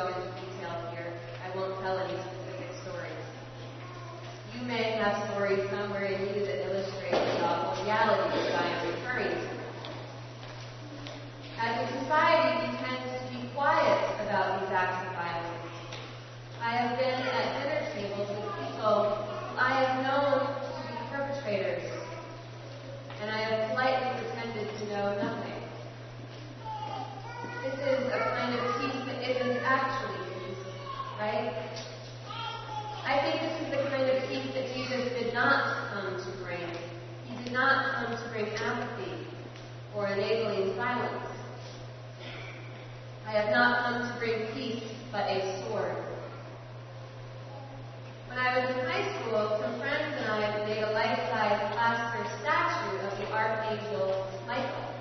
go into detail here. I won't tell any specific stories. You may have stories somewhere in you that illustrate the awful reality that I am referring to. enabling silence. I have not come to bring peace, but a sword. When I was in high school, some friends and I made a life-size plaster statue of the Archangel Michael,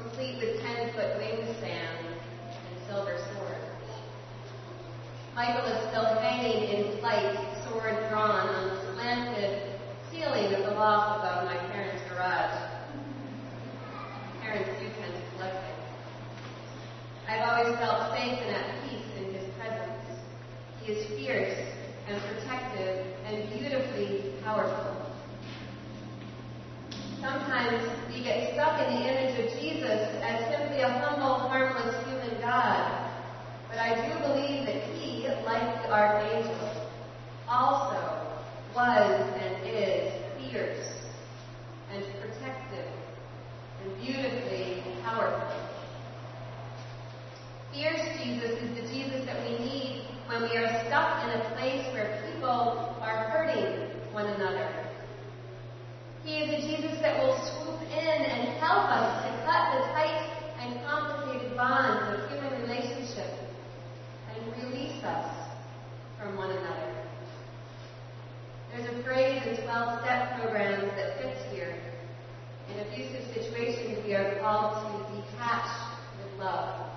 complete with 10-foot wingspan and silver sword. Michael is still hanging in flight, sword drawn on the slanted ceiling of the loft above my parents' garage. always felt safe and at peace in his presence. He is fierce and protective and beautifully powerful. Sometimes we get stuck in the image of Jesus as simply a humble, harmless human God. But I do believe that he, like the archangel, also was and is fierce and protective and beautifully powerful. Fierce Jesus is the Jesus that we need when we are stuck in a place where people are hurting one another. He is a Jesus that will swoop in and help us to cut the tight and complicated bonds of human relationships and release us from one another. There's a phrase in 12 step programs that fits here. In abusive situations, we are called to detach with love.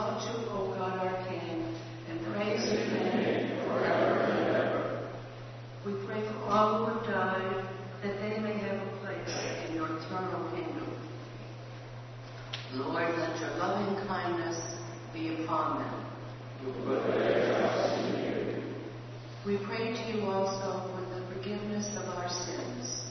exalt you, O God, our King, and praise your name forever and ever. We pray for all who have died that they may have a place in your eternal kingdom. Lord, let your loving kindness be upon them. We pray to you also for the forgiveness of our sins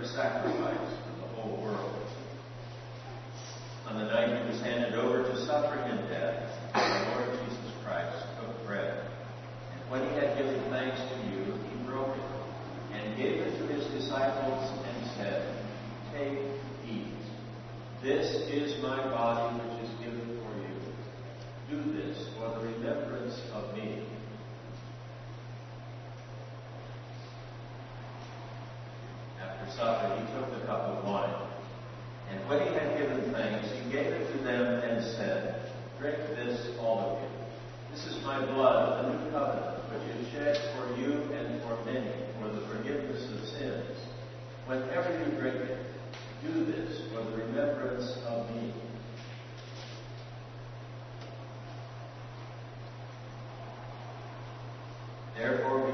perfect sacrifice for the whole world. On the night he was handed over to suffering and death, the Lord Jesus Christ took bread. And when he had given thanks to you, he broke it and gave it to his disciples and said, Take, eat. This is my body which is given for you. Do this for the remembrance said, Drink this, all of you. This is my blood, the new covenant, which is shed for you and for many for the forgiveness of sins. Whenever you drink it, do this for the remembrance of me. Therefore,